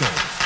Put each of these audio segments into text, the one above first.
had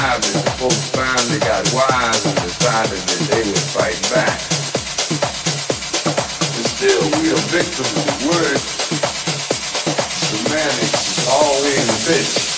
wise and folks finally got wise and decided that they would fight back. And still, we are victims of words, semantics, all in the bitch.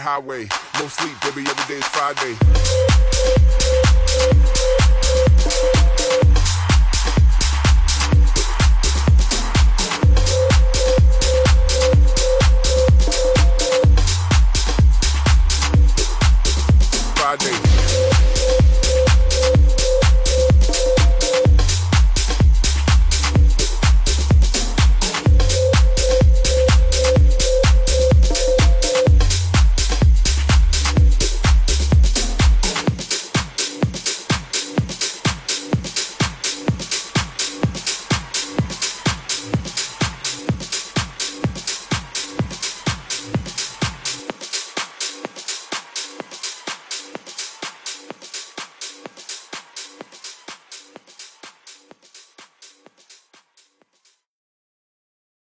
Highway. No sleep, baby, every day is. Friday.